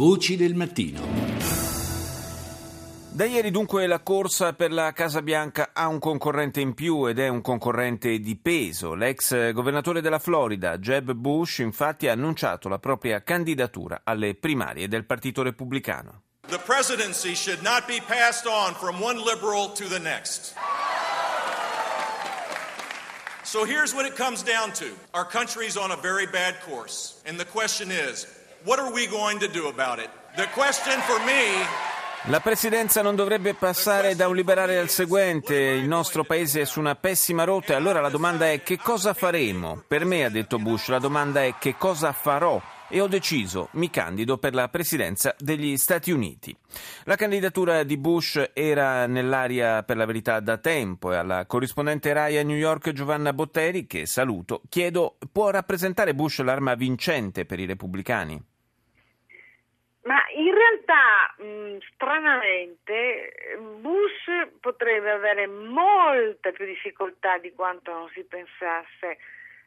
Voci del mattino. Da ieri dunque la corsa per la Casa Bianca ha un concorrente in più ed è un concorrente di peso. L'ex governatore della Florida, Jeb Bush, infatti ha annunciato la propria candidatura alle primarie del Partito Repubblicano. The presidency should not be passed on from one liberal to the next. So here's what it comes down to. Our country is on a very bad course. And the question is, what are we going to do about it? The question for me La presidenza non dovrebbe passare da un liberale al seguente, il nostro paese è su una pessima rotta e allora la domanda è che cosa faremo? Per me, ha detto Bush, la domanda è che cosa farò? E ho deciso, mi candido per la presidenza degli Stati Uniti. La candidatura di Bush era nell'aria per la verità da tempo e alla corrispondente RAI a New York Giovanna Botteri, che saluto, chiedo, può rappresentare Bush l'arma vincente per i repubblicani? Ma in realtà, stranamente, Bush potrebbe avere molta più difficoltà di quanto non si pensasse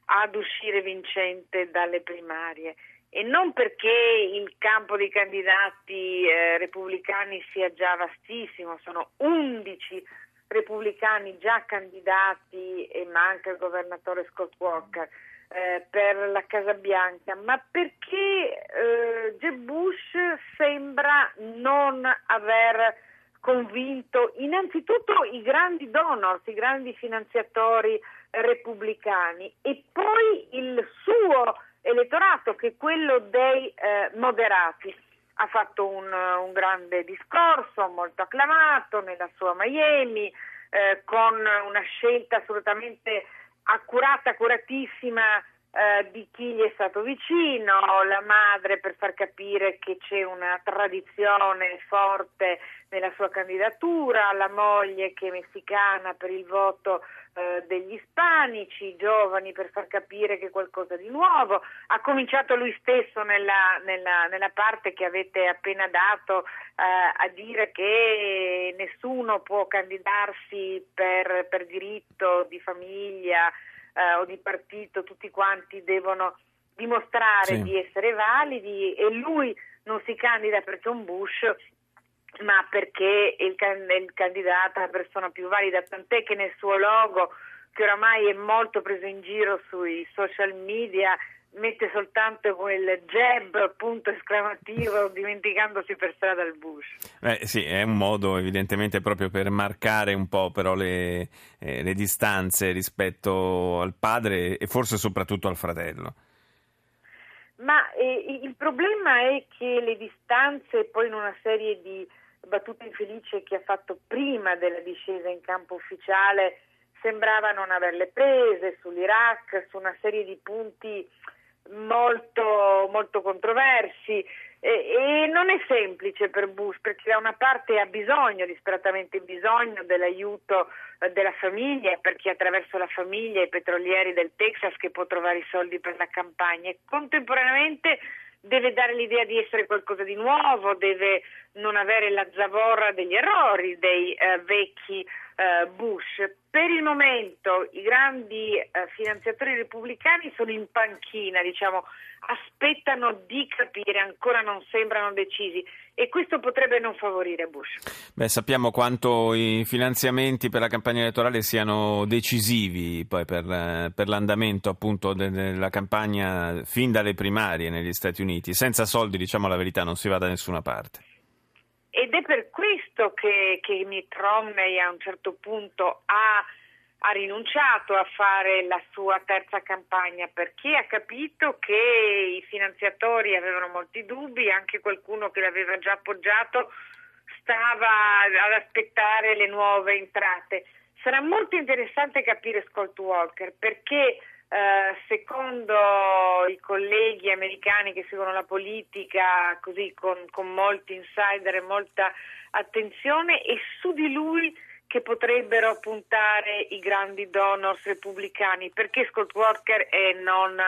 ad uscire vincente dalle primarie e non perché il campo dei candidati eh, repubblicani sia già vastissimo, sono 11 repubblicani già candidati e manca il governatore Scott Walker eh, per la Casa Bianca, ma perché eh, Jeb Bush sembra non aver convinto innanzitutto i grandi donors, i grandi finanziatori repubblicani e poi il suo elettorato che è quello dei eh, moderati. Ha fatto un, un, grande discorso molto acclamato nella sua Miami eh, con una scelta assolutamente accurata, accuratissima eh, di chi gli è stato vicino, la madre per far capire che c'è una tradizione forte nella sua candidatura, la moglie che è messicana per il voto eh, degli ispanici, i giovani per far capire che è qualcosa di nuovo. Ha cominciato lui stesso nella, nella, nella parte che avete appena dato eh, a dire che nessuno può candidarsi per, per diritto di famiglia eh, o di partito, tutti quanti devono dimostrare sì. di essere validi e lui non si candida perché è un Bush ma perché il, il candidato è la persona più valida, tant'è che nel suo logo, che oramai è molto preso in giro sui social media, mette soltanto quel jab, punto esclamativo, dimenticandosi per strada il Bush. Beh, sì, è un modo evidentemente proprio per marcare un po' però le, eh, le distanze rispetto al padre e forse soprattutto al fratello. Ma eh, il problema è che le distanze poi in una serie di battute infelici che ha fatto prima della discesa in campo ufficiale sembrava non averle prese sull'Iraq, su una serie di punti molto, molto controversi e, e, non è semplice per Bush perché da una parte ha bisogno, disperatamente bisogno dell'aiuto eh, della famiglia perché attraverso la famiglia i petrolieri del Texas che può trovare i soldi per la campagna e contemporaneamente deve dare l'idea di essere qualcosa di nuovo, deve non avere la zavorra degli errori dei eh, vecchi eh, Bush. Per il momento i grandi eh, finanziatori repubblicani sono in panchina, diciamo, aspettano di capire, ancora non sembrano decisi e questo potrebbe non favorire Bush. Beh, sappiamo quanto i finanziamenti per la campagna elettorale siano decisivi poi per, eh, per l'andamento appunto della campagna fin dalle primarie negli Stati Uniti. Senza soldi, diciamo la verità, non si va da nessuna parte. Ed è per questo che, che Mitt Romney a un certo punto ha, ha, rinunciato a fare la sua terza campagna perché ha capito che i finanziatori avevano molti dubbi, anche qualcuno che l'aveva già appoggiato stava ad aspettare le nuove entrate. Sarà molto interessante capire Scott Walker perché eh, secondo i colleghi americani che seguono la politica così con, con molti insider e molta attenzione, è su di lui che potrebbero puntare i grandi donors repubblicani. Perché Scott Walker e non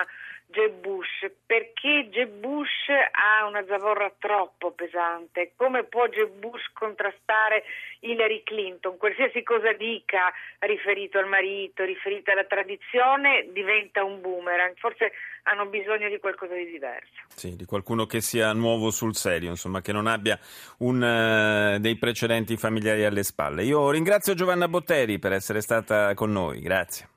Jeb Bush perché Jeb Bush ha una zavorra troppo pesante. Come può Jeb Bush contrastare Hillary Clinton? Qualsiasi cosa dica riferito al marito, riferito alla tradizione, diventa un boomerang. Forse hanno bisogno di qualcosa di diverso. Sì, di qualcuno che sia nuovo sul serio, insomma, che non abbia un, uh, dei precedenti familiari alle spalle. Io ringrazio Giovanna Botteri per essere stata con noi. Grazie.